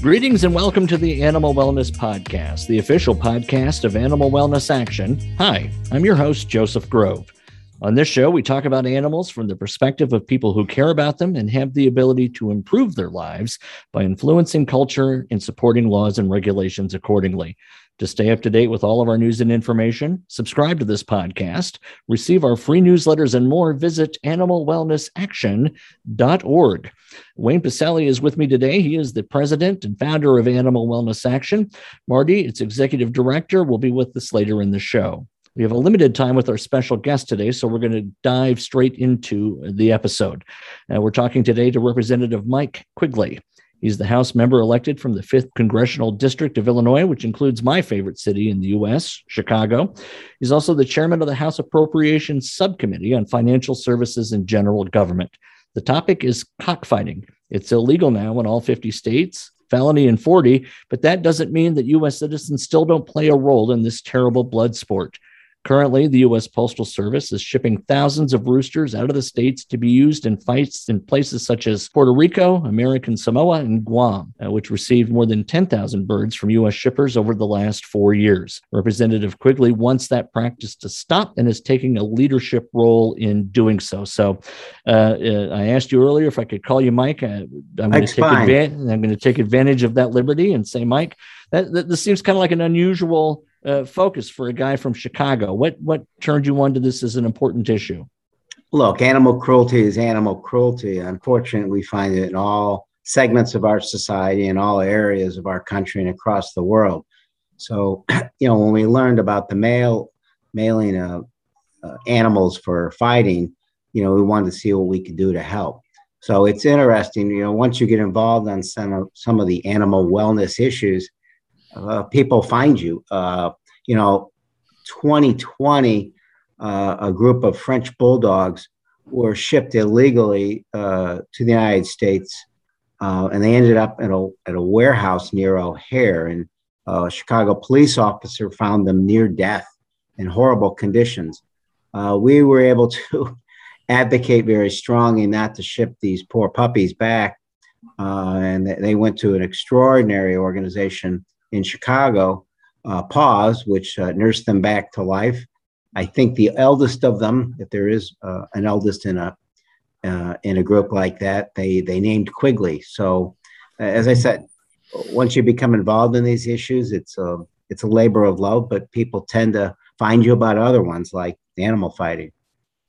Greetings and welcome to the Animal Wellness Podcast, the official podcast of Animal Wellness Action. Hi, I'm your host, Joseph Grove. On this show, we talk about animals from the perspective of people who care about them and have the ability to improve their lives by influencing culture and supporting laws and regulations accordingly. To stay up to date with all of our news and information, subscribe to this podcast, receive our free newsletters, and more, visit animalwellnessaction.org. Wayne Pacelle is with me today. He is the president and founder of Animal Wellness Action. Marty, its executive director, will be with us later in the show. We have a limited time with our special guest today, so we're going to dive straight into the episode. Uh, we're talking today to Representative Mike Quigley. He's the House member elected from the 5th Congressional District of Illinois, which includes my favorite city in the U.S., Chicago. He's also the chairman of the House Appropriations Subcommittee on Financial Services and General Government. The topic is cockfighting. It's illegal now in all 50 states, felony in 40, but that doesn't mean that U.S. citizens still don't play a role in this terrible blood sport. Currently, the U.S. Postal Service is shipping thousands of roosters out of the states to be used in fights in places such as Puerto Rico, American Samoa, and Guam, uh, which received more than 10,000 birds from U.S. shippers over the last four years. Representative Quigley wants that practice to stop and is taking a leadership role in doing so. So, uh, uh, I asked you earlier if I could call you Mike. Uh, I'm going to take advantage. I'm going to take advantage of that liberty and say, Mike, that, that this seems kind of like an unusual uh, focus for a guy from Chicago. What what turned you on to this as an important issue? Look, animal cruelty is animal cruelty. Unfortunately, we find it in all segments of our society in all areas of our country and across the world. So, you know, when we learned about the mail mailing of uh, animals for fighting, you know, we wanted to see what we could do to help. So it's interesting, you know, once you get involved on some of, some of the animal wellness issues, uh, people find you. Uh, you know, 2020, uh, a group of French bulldogs were shipped illegally uh, to the United States, uh, and they ended up at a at a warehouse near O'Hare. And a Chicago police officer found them near death in horrible conditions. we were able to advocate very strongly not to ship these poor puppies back. Uh, and they went to an extraordinary organization in Chicago, uh, PAWS, which uh, nursed them back to life. I think the eldest of them, if there is uh, an eldest in a uh, in a group like that, they they named Quigley. So, as I said, once you become involved in these issues, it's a it's a labor of love. But people tend to find you about other ones like animal fighting.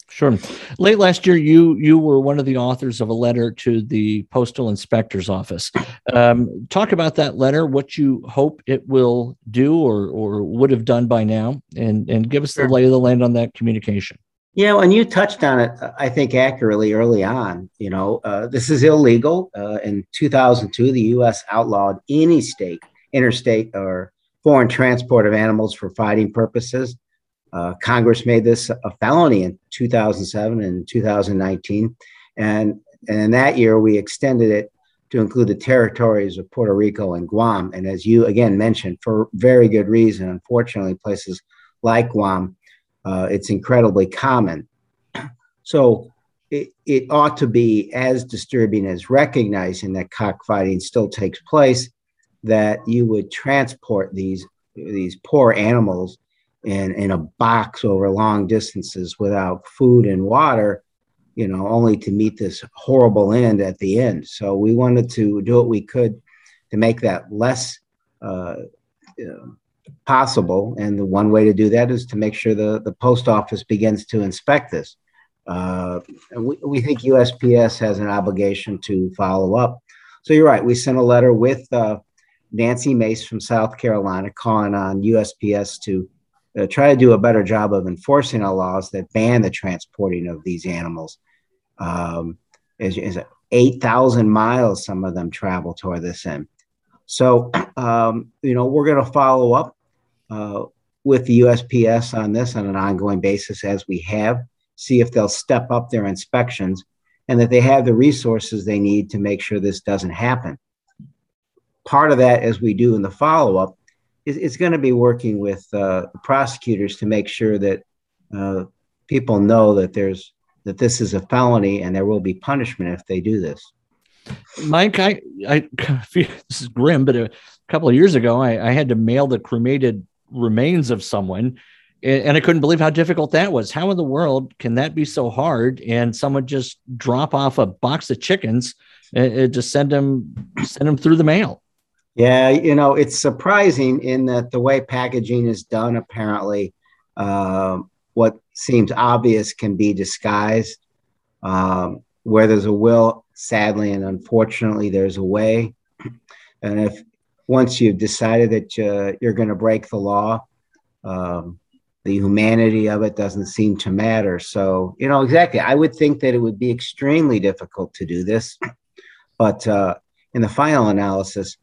Sure. Late last year, you you were one of the authors of a letter to the postal inspector's office. Um, talk about that letter, what you hope it will do or or would have done by now, and and give us the lay of the land on that communication. Yeah, and you touched on it, I think, accurately early on. You know, uh, this is illegal. Uh, in 2002, the U.S. outlawed any state, interstate, or foreign transport of animals for fighting purposes. Uh, Congress made this a felony in 2007 and 2019. And, and in that year, we extended it to include the territories of Puerto Rico and Guam. And as you again mentioned, for very good reason, unfortunately, places like Guam, uh, it's incredibly common. So it, it ought to be as disturbing as recognizing that cockfighting still takes place, that you would transport these, these poor animals in, in a box over long distances without food and water, you know, only to meet this horrible end at the end. So we wanted to do what we could to make that less uh, possible. And the one way to do that is to make sure the, the post office begins to inspect this. Uh, we, we think USPS has an obligation to follow up. So you're right. We sent a letter with uh, Nancy Mace from South Carolina calling on USPS to uh, try to do a better job of enforcing our laws that ban the transporting of these animals. Um, is, is 8,000 miles some of them travel toward this end. So, um, you know, we're going to follow up uh, with the USPS on this on an ongoing basis as we have, see if they'll step up their inspections and that they have the resources they need to make sure this doesn't happen. Part of that, as we do in the follow up, is, going to be working with uh, prosecutors to make sure that uh, people know that there's that this is a felony and there will be punishment if they do this. Mike, I, I, this is grim, but a couple of years ago, I, I had to mail the cremated remains of someone and I couldn't believe how difficult that was. How in the world can that be so hard? And someone just drop off a box of chickens and, just send them send them through the mail. Yeah, you know it's surprising in that the way packaging is done. Apparently, uh, what seems obvious can be disguised. Um, where there's a will, sadly and unfortunately, there's a way. And if once you've decided that uh, you're going to break the law, um, the humanity of it doesn't seem to matter. So, you know, exactly. I would think that it would be extremely difficult to do this. But uh, in the final analysis,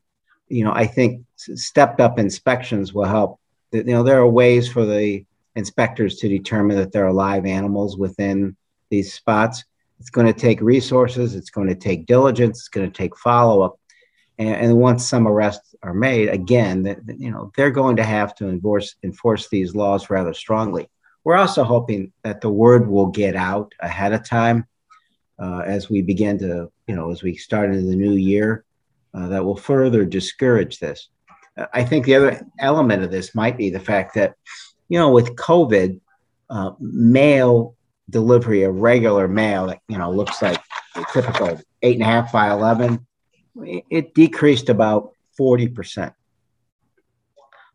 you know, I think stepped up inspections will help. You know, there are ways for the inspectors to determine that there are live animals within these spots. It's going to take resources, it's going to take diligence, it's going to take follow up. And, and once some arrests are made, again, that you know they're going to have to enforce enforce these laws rather strongly. We're also hoping that the word will get out ahead of time uh, as we begin to, you know, as we start into the new year, uh, that will further discourage this. I think the other element of this might be the fact that, you know, with COVID, uh, mail delivery of regular mail that you know looks like a typical eight and a half by eleven it decreased about 40%.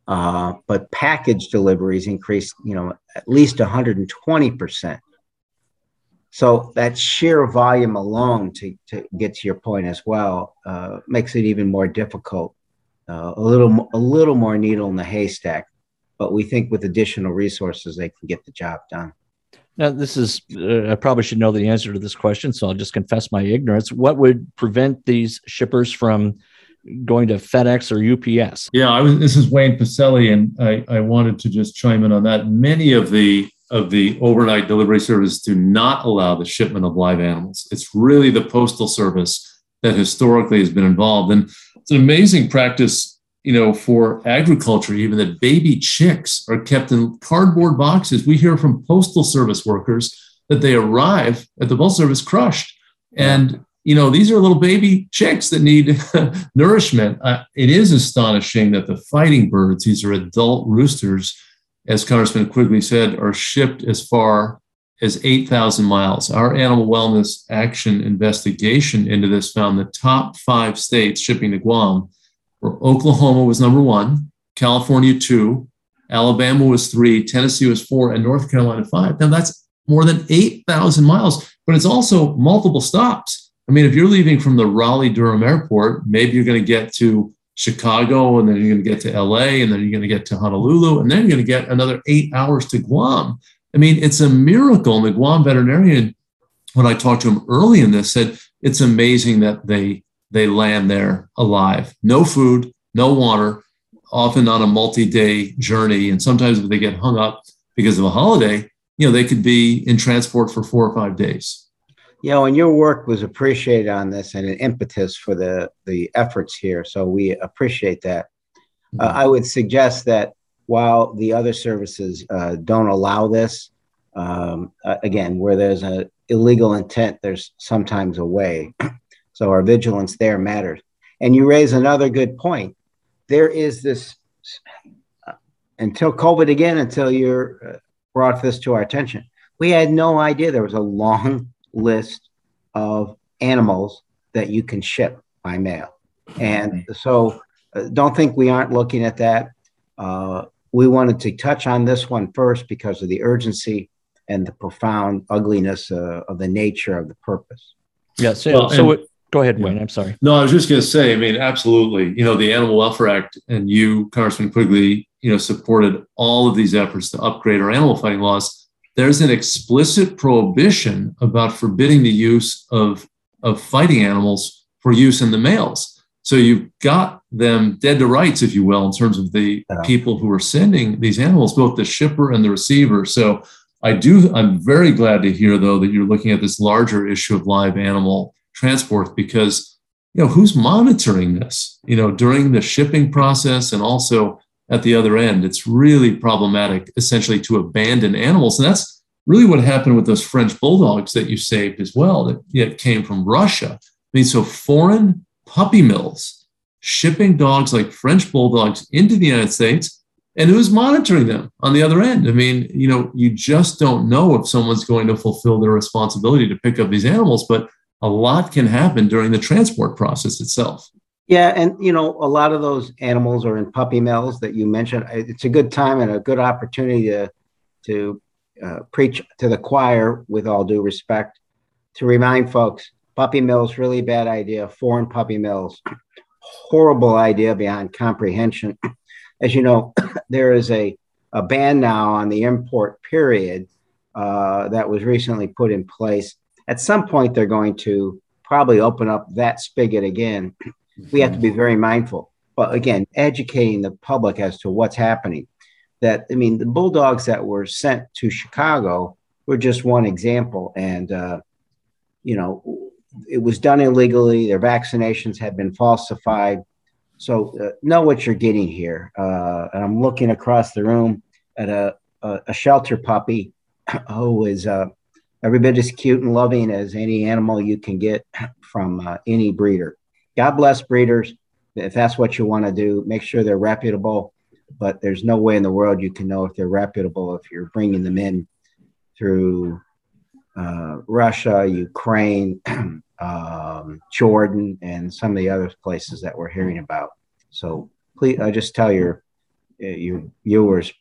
Uh, but package deliveries increased, you know, at least 120%. So that sheer volume alone, to, to get to your point as well, uh, makes it even more difficult. Uh, a little, a little more needle in the haystack, but we think with additional resources, they can get the job done. Now, this is, uh, I probably should know the answer to this question, so I'll just confess my ignorance. What would prevent these shippers from going to FedEx or UPS? Yeah, I was, this is Wayne Pacelle, and I, I wanted to just chime in on that. Many of the of the overnight delivery service do not allow the shipment of live animals. It's really the postal service that historically has been involved, and it's an amazing practice you know, for agriculture, even that baby chicks are kept in cardboard boxes. We hear from postal service workers that they arrive at the postal service crushed. And, you know, these are little baby chicks that need nourishment. Uh, it is astonishing that the fighting birds, these are adult roosters, as Congressman Quigley said, are shipped as far as 8,000 miles. Our animal wellness action investigation into this found the top five states shipping to Guam where Oklahoma was number one, California two, Alabama was three, Tennessee was four, and North Carolina five. Now that's more than 8,000 miles, but it's also multiple stops. I mean, if you're leaving from the Raleigh Durham airport, maybe you're going to get to Chicago, and then you're going to get to LA, and then you're going to get to Honolulu, and then you're going to get another eight hours to Guam. I mean, it's a miracle. And the Guam veterinarian, when I talked to him early in this, said it's amazing that they they land there alive. No food, no water, often on a multi-day journey. And sometimes if they get hung up because of a holiday, you know, they could be in transport for four or five days. You know, and your work was appreciated on this and an impetus for the the efforts here. So we appreciate that. Uh, mm-hmm. Uh, I would suggest that while the other services uh, don't allow this, um, uh, again, where there's an illegal intent, there's sometimes a way. So our vigilance there matters. And you raise another good point. There is this until COVID again, until you uh, brought this to our attention, we had no idea there was a long list of animals that you can ship by mail. And so uh, don't think we aren't looking at that. Uh, we wanted to touch on this one first because of the urgency and the profound ugliness uh, of the nature of the purpose. Yeah. So, well, so Go ahead, Wayne. I'm sorry. No, I was just going to say. I mean, absolutely. You know, the Animal Welfare Act and you, Congressman Quigley, you know, supported all of these efforts to upgrade our animal fighting laws. There's an explicit prohibition about forbidding the use of of fighting animals for use in the mails. So you've got them dead to rights, if you will, in terms of the yeah. people who are sending these animals, both the shipper and the receiver. So I do. I'm very glad to hear, though, that you're looking at this larger issue of live animal transport because you know who's monitoring this you know during the shipping process and also at the other end it's really problematic essentially to abandon animals and that's really what happened with those french bulldogs that you saved as well that yet came from russia I mean, so foreign puppy mills shipping dogs like French bulldogs into the United States, and who's monitoring them on the other end? I mean, you know, you just don't know if someone's going to fulfill their responsibility to pick up these animals, but a lot can happen during the transport process itself. Yeah, and you know, a lot of those animals are in puppy mills that you mentioned. It's a good time and a good opportunity to to uh, preach to the choir, with all due respect, to remind folks: puppy mills, really bad idea. Foreign puppy mills, horrible idea beyond comprehension. As you know, there is a a ban now on the import period uh, that was recently put in place. At some point, they're going to probably open up that spigot again we have to be very mindful. But again, educating the public as to what's happening. That I mean, the bulldogs that were sent to Chicago were just one example, and uh, you know, it was done illegally. Their vaccinations had been falsified. So uh, know what you're getting here. Uh, and I'm looking across the room at a, a, a shelter puppy who is uh, every bit as cute and loving as any animal you can get from uh, any breeder. God bless breeders. If that's what you want to do, make sure they're reputable. But there's no way in the world you can know if they're reputable if you're bringing them in through uh, Russia, Ukraine, um, Jordan, and some of the other places that we're hearing about. So please, I just tell your uh, your viewers,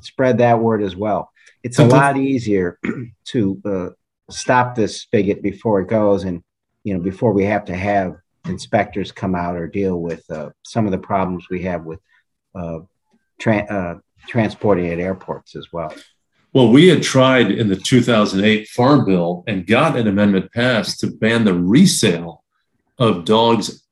spread that word as well. It's a lot easier to uh, stop this spigot before it goes, and you know before we have to have inspectors come out or deal with uh, some of the problems we have with uh, tra- uh, transporting at airports as well. Well, we had tried in the 2008 Farm Bill and got an amendment passed to ban the resale of dogs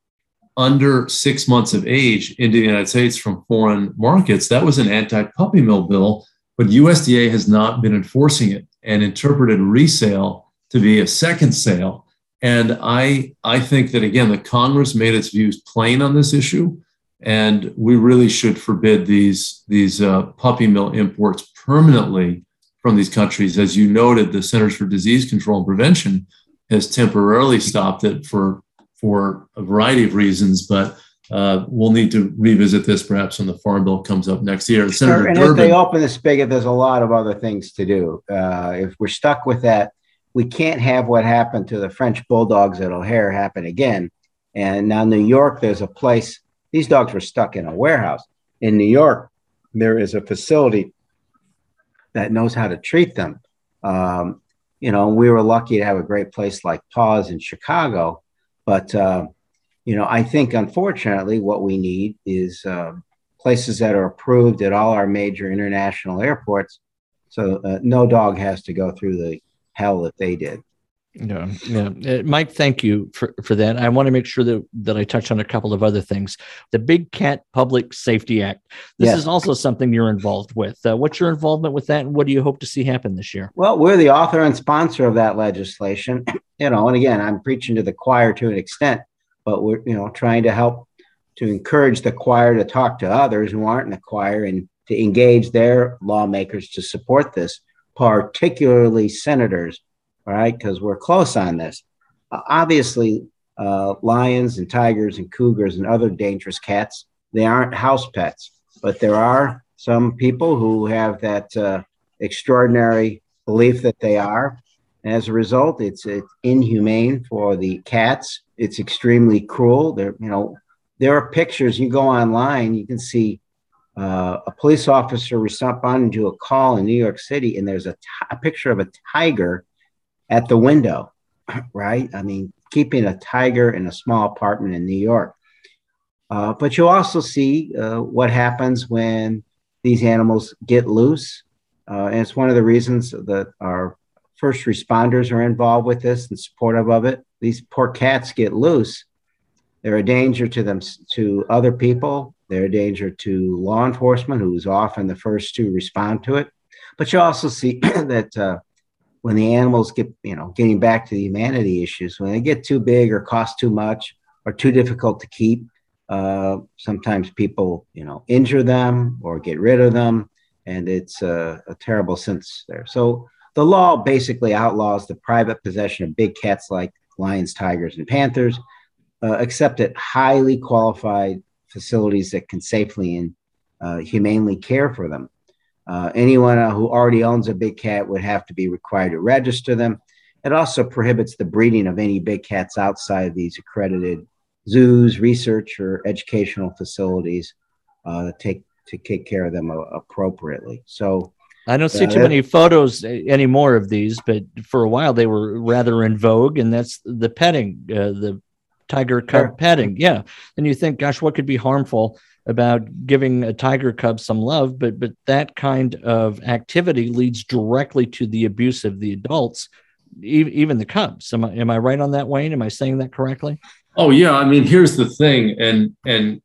under six months of age into the United States from foreign markets. That was an anti puppy mill bill, but USDA has not been enforcing it and interpreted resale to be a second sale and I, I think that, again, the Congress made its views plain on this issue. And we really should forbid these, these uh, puppy mill imports permanently from these countries. As you noted, the Centers for Disease Control and Prevention has temporarily stopped it for, for a variety of reasons, but uh, we'll need to revisit this perhaps when the Farm Bill comes up next year. Senator and Durbin, if they open the spigot, there's a lot of other things to do. Uh, if we're stuck with that we can't have what happened to the French bulldogs at O'Hare happen again. And now, New York, there's a place, these dogs were stuck in a warehouse. In New York, there is a facility that knows how to treat them. Um, you know, we were lucky to have a great place like Paws in Chicago. But, uh, you know, I think unfortunately, what we need is uh, places that are approved at all our major international airports. So uh, no dog has to go through the hell that they did. Yeah, yeah. Uh, Mike, thank you for, for that. I want to make sure that, that I touch on a couple of other things. The Big Cat Public Safety Act. This yes. is also something you're involved with. Uh, what's your involvement with that, and what do you hope to see happen this year? Well, we're the author and sponsor of that legislation. You know, and again, I'm preaching to the choir to an extent, but we're you know trying to help to encourage the choir to talk to others who aren't in the choir and to engage their lawmakers to support this particularly senators, all right, because we're close on this. Uh, obviously, uh, lions and tigers and cougars and other dangerous cats, they aren't house pets, but there are some people who have that uh, extraordinary belief that they are. As a result, it's, it's inhumane for the cats. It's extremely cruel. There, you know, there are pictures. You go online, you can see uh, a police officer responding to a call in New York City, and there's a, t- a picture of a tiger at the window, right? I mean, keeping a tiger in a small apartment in New York. Uh, but you also see uh, what happens when these animals get loose. Uh, and it's one of the reasons that our first responders are involved with this and supportive of it. These poor cats get loose. They're a danger to them, to other people, they're a danger to law enforcement, who's often the first to respond to it. But you also see that uh, when the animals get, you know, getting back to the humanity issues, when they get too big or cost too much or too difficult to keep, uh, sometimes people, you know, injure them or get rid of them, and it's a, a terrible sense there. So the law basically outlaws the private possession of big cats like lions, tigers, and panthers, uh, except at highly qualified facilities that can safely and uh, humanely care for them. Uh, anyone who already owns a big cat would have to be required to register them. It also prohibits the breeding of any big cats outside of these accredited zoos, research, or educational facilities uh, to take to take care of them appropriately. So I don't see too many photos anymore of these, but for a while they were rather in vogue, and that's the petting, uh, the tiger cub sure. petting. Yeah, and you think, gosh, what could be harmful about giving a tiger cub some love? But but that kind of activity leads directly to the abuse of the adults, even the cubs. Am I am I right on that, Wayne? Am I saying that correctly? Oh yeah, I mean, here's the thing, and and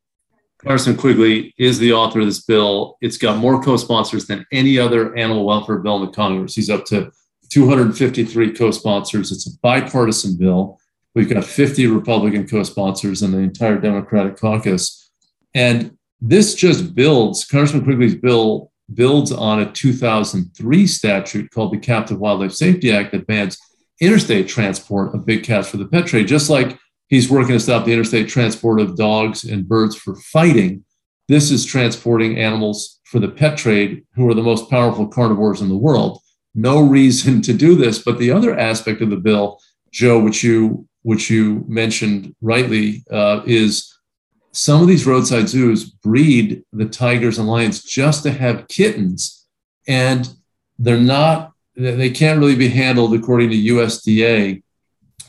Carson Quigley is the author of this bill. It's got more co-sponsors than any other animal welfare bill in the Congress. He's up to 253 co-sponsors. It's a bipartisan bill. We've got 50 Republican co-sponsors and the entire Democratic caucus. And this just builds, Congressman Quigley's bill builds on a 2003 statute called the Captive Wildlife Safety Act that bans interstate transport of big cats for the pet trade, just like He's working to stop the interstate transport of dogs and birds for fighting. This is transporting animals for the pet trade, who are the most powerful carnivores in the world. No reason to do this. But the other aspect of the bill, Joe, which you which you mentioned rightly, uh, is some of these roadside zoos breed the tigers and lions just to have kittens, and they're not. They can't really be handled according to USDA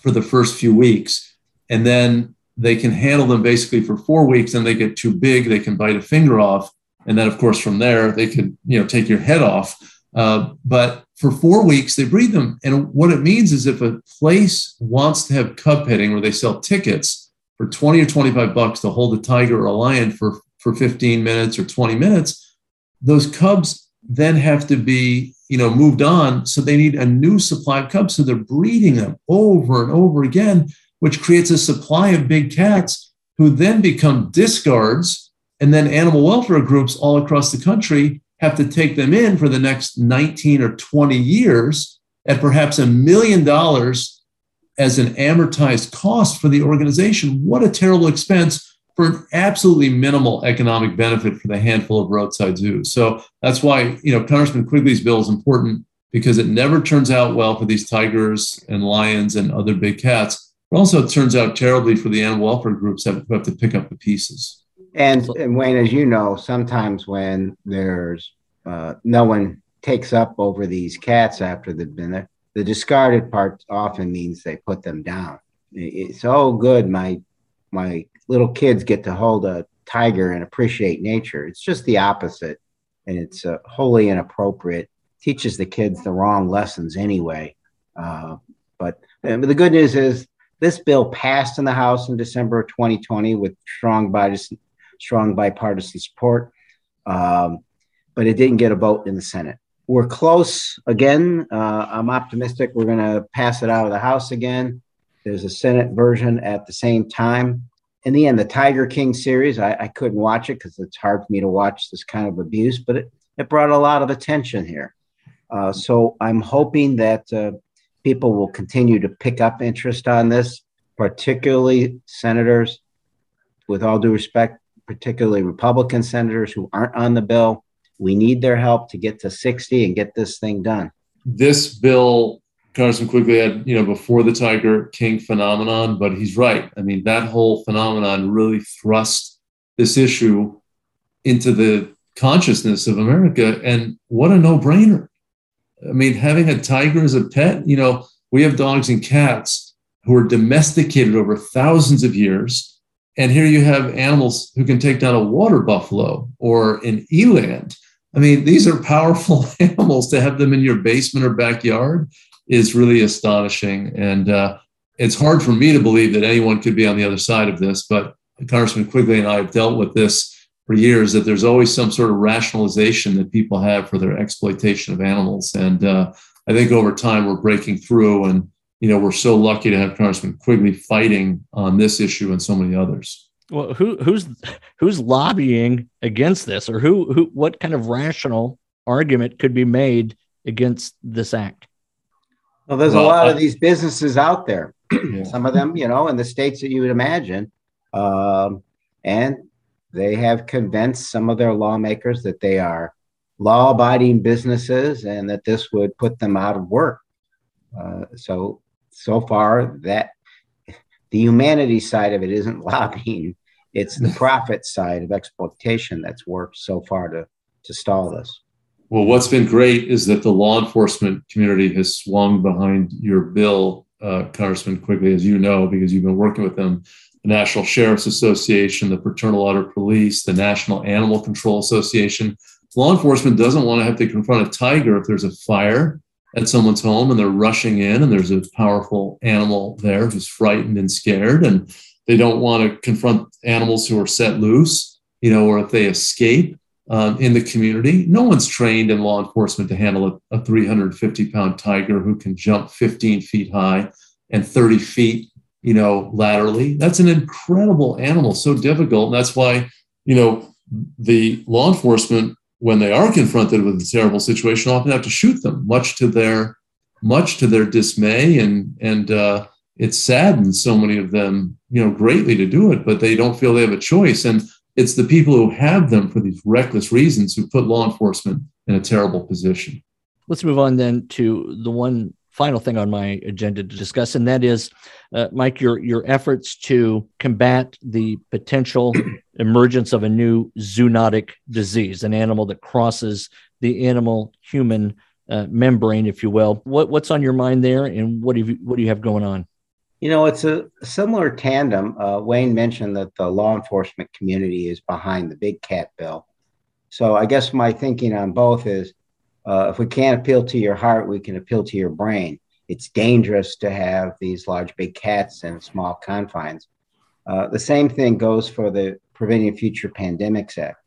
for the first few weeks. And then they can handle them basically for four weeks and they get too big they can bite a finger off. And then of course from there they could you know take your head off uh, but for four weeks they breed them and what it means is if a place wants to have cub petting where they sell tickets for 20 or 25 bucks to hold a tiger or a lion for for 15 minutes or 20 minutes those cubs then have to be you know moved on so they need a new supply of cubs so they're breeding them over and over again which creates a supply of big cats who then become discards. And then animal welfare groups all across the country have to take them in for the next 19 or 20 years at perhaps a million dollars as an amortized cost for the organization. What a terrible expense for an absolutely minimal economic benefit for the handful of roadside zoos. So that's why, you know, Congressman Quigley's bill is important because it never turns out well for these tigers and lions and other big cats But also, it turns out terribly for the animal welfare groups who have to pick up the pieces. And, and Wayne, as you know, sometimes when there's uh, no one takes up over these cats after they've been there, the discarded part often means they put them down. It's oh good, my my little kids get to hold a tiger and appreciate nature. It's just the opposite, and it's uh, wholly inappropriate. Teaches the kids the wrong lessons anyway. Uh, but, but the good news is this bill passed in the House in December of 2020 with strong bipartisan, strong bipartisan support, um, but it didn't get a vote in the Senate. We're close again. Uh, I'm optimistic we're going to pass it out of the House again. There's a Senate version at the same time. In the end, the Tiger King series, I, I couldn't watch it because it's hard for me to watch this kind of abuse, but it, it brought a lot of attention here. Uh, so I'm hoping that uh, people will continue to pick up interest on this, particularly senators, with all due respect, particularly Republican senators who aren't on the bill. We need their help to get to 60 and get this thing done. This bill, Congressman Quigley had, you know, before the Tiger King phenomenon, but he's right. I mean, that whole phenomenon really thrust this issue into the consciousness of America. And what a no brainer. I mean, having a tiger as a pet, you know, we have dogs and cats who are domesticated over thousands of years. And here you have animals who can take down a water buffalo or an eland. I mean, these are powerful animals. To have them in your basement or backyard is really astonishing. And uh, it's hard for me to believe that anyone could be on the other side of this. But Congressman Quigley and I have dealt with this for years that there's always some sort of rationalization that people have for their exploitation of animals. And uh, I think over time we're breaking through, and you know we're so lucky to have Congressman Quigley fighting on this issue and so many others. Well, who who's who's lobbying against this, or who who what kind of rational argument could be made against this act? Well, there's well, a lot I, of these businesses out there. Yeah. Some of them, you know, in the states that you would imagine, um, and they have convinced some of their lawmakers that they are law-abiding businesses and that this would put them out of work. Uh, so, so far, that the humanity side of it isn't lobbying; it's the profit side of exploitation that's worked so far to to stall this. Well, what's been great is that the law enforcement community has swung behind your bill, uh, Congressman Quigley, as you know, because you've been working with them. The National Sheriff's Association, the Fraternal Order Police, the National Animal Control Association. Law enforcement doesn't want to have to confront a tiger if there's a fire at someone's home and they're rushing in and there's a powerful animal there who's frightened and scared and they don't want to confront animals who are set loose, you know, or if they escape um, in the community. No one's trained in law enforcement to handle a, a 350 pound tiger who can jump 15 feet high and 30 feet, you know, laterally. That's an incredible animal, so difficult. And that's why, you know, the law enforcement, when they are confronted with a terrible situation, often have to shoot them, much to their much to their dismay and and uh, it saddens so many of them, you know, greatly to do it, but they don't feel they have a choice. And it's the people who have them for these reckless reasons who put law enforcement in a terrible position. Let's move on then to the one final thing on my agenda to discuss, and that is, uh, Mike, your your efforts to combat the potential emergence of a new zoonotic disease, an animal that crosses the animal human uh, membrane, if you will. What what's on your mind there, and what do you what do you have going on? You know, it's a similar tandem. Uh, Wayne mentioned that the law enforcement community is behind the big cat bill. So I guess my thinking on both is uh, if we can't appeal to your heart, we can appeal to your brain. It's dangerous to have these large big cats in small confines. Uh, the same thing goes for the Preventing Future Pandemics Act.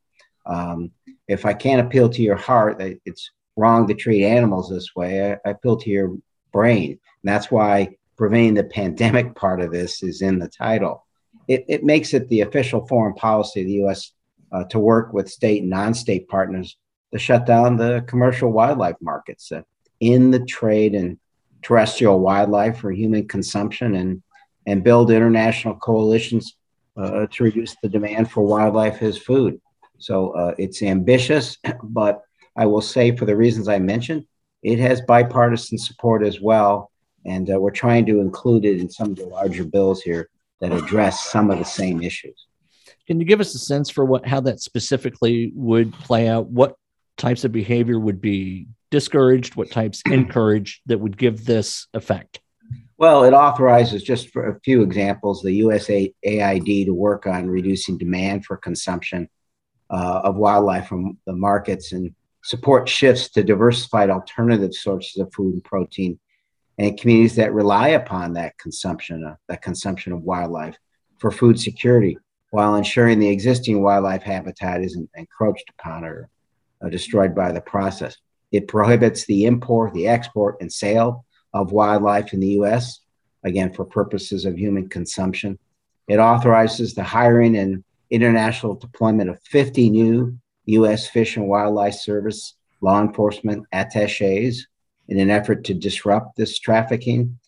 Um, if I can't appeal to your heart, it's wrong to treat animals this way, I, I appeal to your brain. And that's why preventing the pandemic part of this is in the title. It, it makes it the official foreign policy of the U.S. Uh, to work with state and non-state partners to shut down the commercial wildlife markets uh, in the trade and terrestrial wildlife for human consumption and and build international coalitions uh, to reduce the demand for wildlife as food. So uh, it's ambitious, but I will say, for the reasons I mentioned, it has bipartisan support as well and uh, we're trying to include it in some of the larger bills here that address some of the same issues. Can you give us a sense for what how that specifically would play out? What types of behavior would be discouraged? What types encouraged that would give this effect? Well, it authorizes, just for a few examples, the USAID to work on reducing demand for consumption uh, of wildlife from the markets and support shifts to diversified alternative sources of food and protein and communities that rely upon that consumption, uh, that consumption of wildlife for food security, while ensuring the existing wildlife habitat isn't encroached upon or uh, destroyed by the process. It prohibits the import, the export, and sale of wildlife in the U.S. Again, for purposes of human consumption. It authorizes the hiring and international deployment of 50 new U.S. Fish and Wildlife Service law enforcement attaches in an effort to disrupt this trafficking.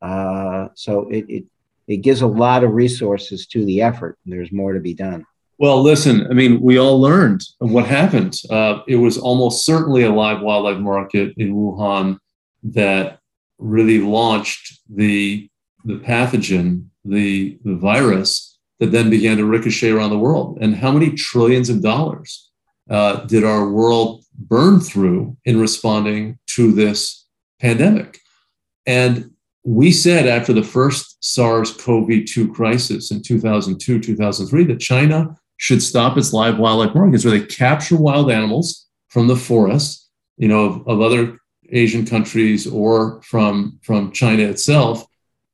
Uh, so it, it, it gives a lot of resources to the effort. There's more to be done. Well, listen, I mean, we all learned what happened. Uh, it was almost certainly a live wildlife market in Wuhan that really launched the, the pathogen, the, the virus, that then began to ricochet around the world. And how many trillions of dollars uh, did our world burn through in responding to this pandemic. And we said after the first SARS CoV 2 crisis in 2002, 2003, that China should stop its live wildlife markets where they capture wild animals from the forests, you know, of, of other Asian countries or from, from China itself,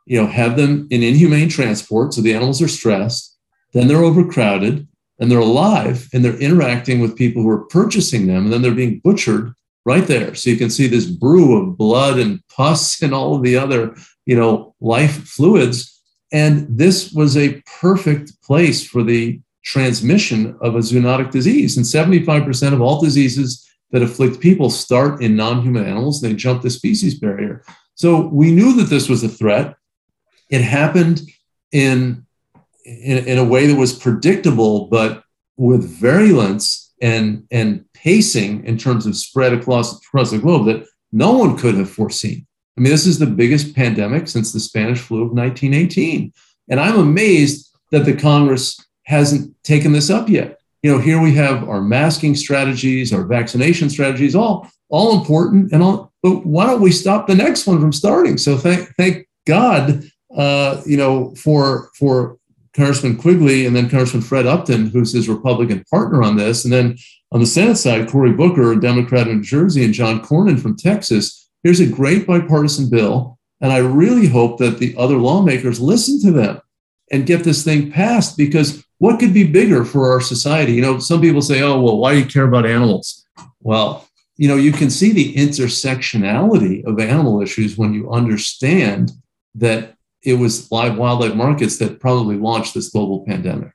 you know, have them in inhumane transport. So the animals are stressed, then they're overcrowded, and they're alive and they're interacting with people who are purchasing them and then they're being butchered right there so you can see this brew of blood and pus and all of the other you know life fluids and this was a perfect place for the transmission of a zoonotic disease and 75% of all diseases that afflict people start in non-human animals they jump the species barrier So we knew that this was a threat. It happened in, in, in a way that was predictable, but with virulence and, and pacing in terms of spread across, across the globe that no one could have foreseen. I mean, this is the biggest pandemic since the Spanish flu of 1918. And I'm amazed that the Congress hasn't taken this up yet. You know, here we have our masking strategies, our vaccination strategies, all all important and all. But why don't we stop the next one from starting? So thank thank God, uh, you know, for for Congressman Quigley and then Congressman Fred Upton, who's his Republican partner on this, and then on the Senate side, Cory Booker, a Democrat in New Jersey, and John Cornyn from Texas. Here's a great bipartisan bill, and I really hope that the other lawmakers listen to them and get this thing passed because what could be bigger for our society? You know, some people say, oh, well, why do you care about animals? Well, you know, you can see the intersectionality of animal issues when you understand that it was live wildlife markets that probably launched this global pandemic.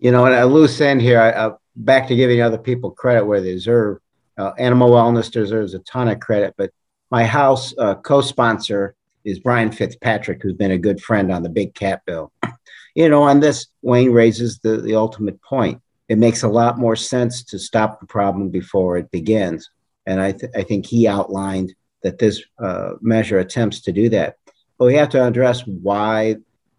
You know, a loose end here, I, I, back to giving other people credit where they deserve. Uh, animal wellness deserves a ton of credit, but my house uh, co sponsor is Brian Fitzpatrick, who's been a good friend on the big cat bill you know, on this, Wayne raises the, the ultimate point. It makes a lot more sense to stop the problem before it begins. And I, th- I think he outlined that this uh, measure attempts to do that. But we have to address why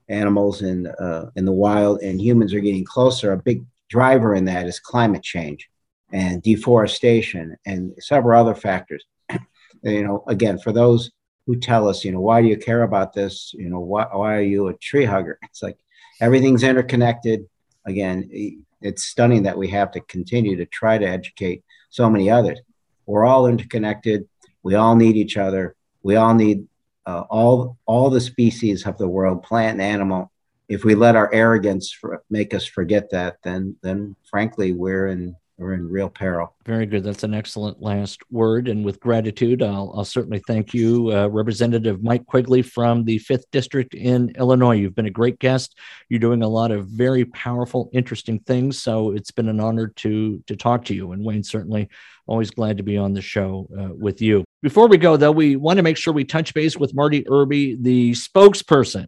animals in, uh, in the wild and humans are getting closer. A big driver in that is climate change and deforestation and several other factors. you know, again, for those who tell us, you know, why do you care about this? You know, why, why are you a tree hugger? It's like, everything's interconnected. Again, it's stunning that we have to continue to try to educate so many others. We're all interconnected. We all need each other. We all need uh, all all the species of the world, plant and animal. If we let our arrogance for, make us forget that, then then frankly we're in we're in real peril. Very good. That's an excellent last word. And with gratitude, I'll, I'll certainly thank you, uh, Representative Mike Quigley from the 5th District in Illinois. You've been a great guest. You're doing a lot of very powerful, interesting things. So it's been an honor to, to talk to you. And Wayne, certainly always glad to be on the show uh, with you. Before we go, though, we want to make sure we touch base with Marty Irby, the spokesperson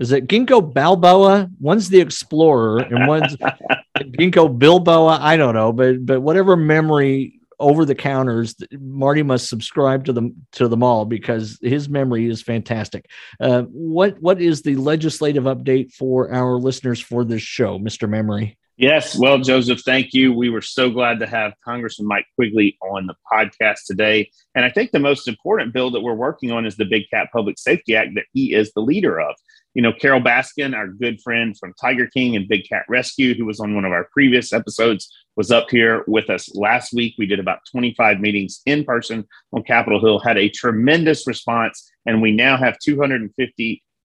is it Ginkgo Balboa? One's the explorer and one's Ginkgo Bilboa. I don't know, but but whatever memory over the counters, Marty must subscribe to them to them all because his memory is fantastic. Uh, what what is the legislative update for our listeners for this show, Mister Memory? Yes, well, Joseph, thank you. We were so glad to have Congressman Mike Quigley on the podcast today. And I think the most important bill that we're working on is the Big Cat Public Safety Act that he is the leader of you know, Carole Baskin, our good friend from Tiger King and Big Cat Rescue, who was on one of our previous episodes, was up here with us last week. We did about 25 meetings in person on Capitol Hill, had a tremendous response, and we now have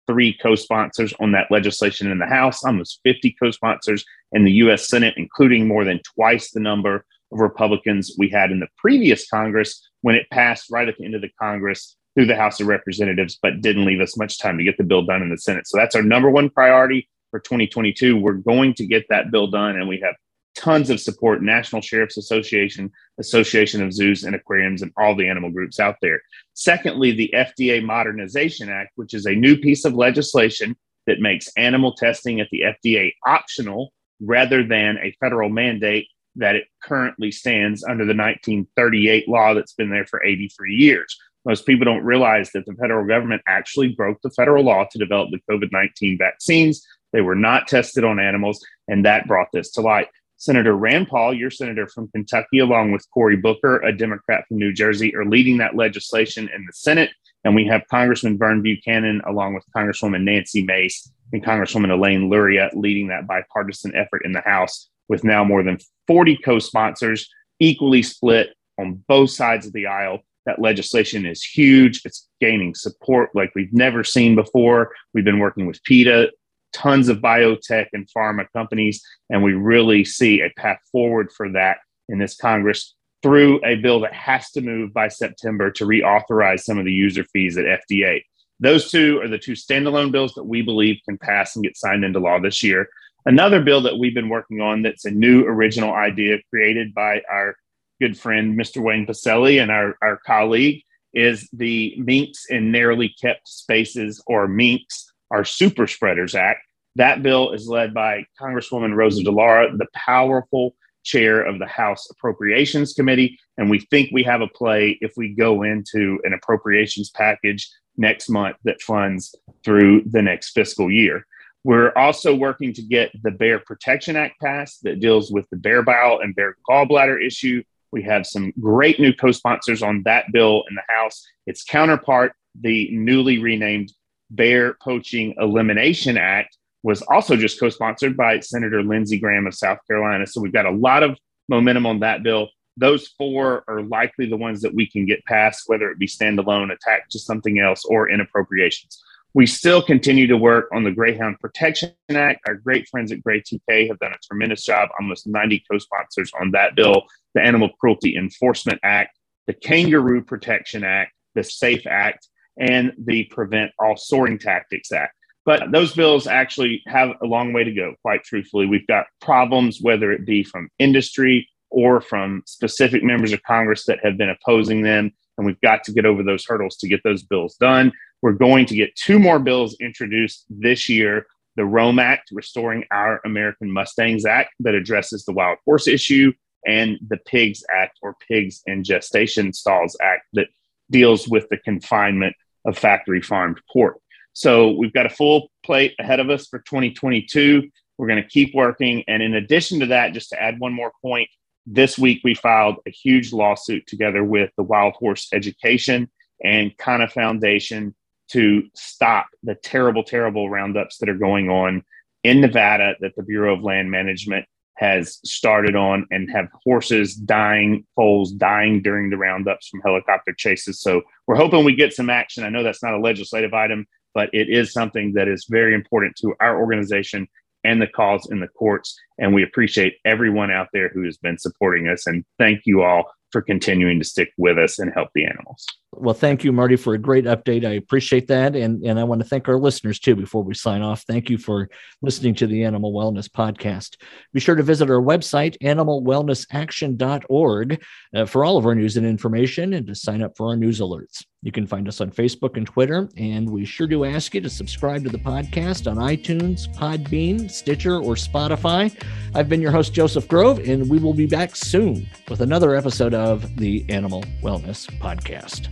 253 co sponsors on that legislation in the House, almost 50 co sponsors in the U.S. Senate, including more than twice the number of Republicans we had in the previous Congress when it passed right at the end of the Congress through the House of Representatives, but didn't leave us much time to get the bill done in the Senate. So that's our number one priority for 2022. We're going to get that bill done, and we have tons of support National Sheriff's Association, Association of Zoos and Aquariums, and all the animal groups out there. Secondly, the FDA Modernization Act, which is a new piece of legislation that makes animal testing at the FDA optional rather than a federal mandate that it currently stands under the 1938 law that's been there for 83 years. Most people don't realize that the federal government actually broke the federal law to develop the COVID 19 vaccines. They were not tested on animals, and that brought this to light. Senator Rand Paul, your senator from Kentucky, along with Cory Booker, a Democrat from New Jersey, are leading that legislation in the Senate. And we have Congressman Vern Buchanan, along with Congresswoman Nancy Mace and Congresswoman Elaine Luria, leading that bipartisan effort in the House, with now more than 40 co sponsors, equally split on both sides of the aisle that legislation is huge. It's gaining support like we've never seen before. We've been working with PETA, tons of biotech and pharma companies, and we really see a path forward for that in this Congress through a bill that has to move by September to reauthorize some of the user fees at FDA. Those two are the two standalone bills that we believe can pass and get signed into law this year. Another bill that we've been working on that's a new original idea created by our good friend, Mr. Wayne Pacelle, and our, our colleague, is the Minks in Narrowly Kept Spaces, or Minks, our Super Spreaders Act. That bill is led by Congresswoman Rosa DeLauro, the powerful chair of the House Appropriations Committee. And we think we have a play if we go into an appropriations package next month that funds through the next fiscal year. We're also working to get the Bear Protection Act passed that deals with the bear bile and bear gallbladder issue. We have some great new co sponsors on that bill in the House. Its counterpart, the newly renamed Bear Poaching Elimination Act, was also just co sponsored by Senator Lindsey Graham of South Carolina. So we've got a lot of momentum on that bill. Those four are likely the ones that we can get passed, whether it be standalone, attached to something else, or in appropriations. We still continue to work on the Greyhound Protection Act. Our great friends at GREY2K have done a tremendous job, almost 90 co sponsors on that bill, the Animal Cruelty Enforcement Act, the Kangaroo Protection Act, the SAFE Act, and the Prevent All Soring Tactics Act. But those bills actually have a long way to go, quite truthfully. We've got problems, whether it be from industry or from specific members of Congress that have been opposing them. And we've got to get over those hurdles to get those bills done. We're going to get two more bills introduced this year the ROAM Act, Restoring Our American Mustangs Act, that addresses the wild horse issue, and the Pigs Act, or Pigs and Gestation Stalls Act, that deals with the confinement of factory farmed pork. So we've got a full plate ahead of us for 2022. We're going to keep working. And in addition to that, just to add one more point, this week we filed a huge lawsuit together with the Wild Horse Education and CANA Foundation to stop the terrible, terrible roundups that are going on in Nevada that the Bureau of Land Management has started on and have horses dying, foals dying during the roundups from helicopter chases. So we're hoping we get some action. I know that's not a legislative item, but it is something that is very important to our organization and the cause in the courts. And we appreciate everyone out there who has been supporting us. And thank you all for continuing to stick with us and help the animals. Well, thank you, Marty, for a great update. I appreciate that. And, and I want to thank our listeners too before we sign off. Thank you for listening to the Animal Wellness Podcast. Be sure to visit our website, animalwellnessaction.org, uh, for all of our news and information and to sign up for our news alerts. You can find us on Facebook and Twitter, and we sure do ask you to subscribe to the podcast on iTunes, Podbean, Stitcher, or Spotify. I've been your host, Joseph Grove, and we will be back soon with another episode of the Animal Wellness Podcast.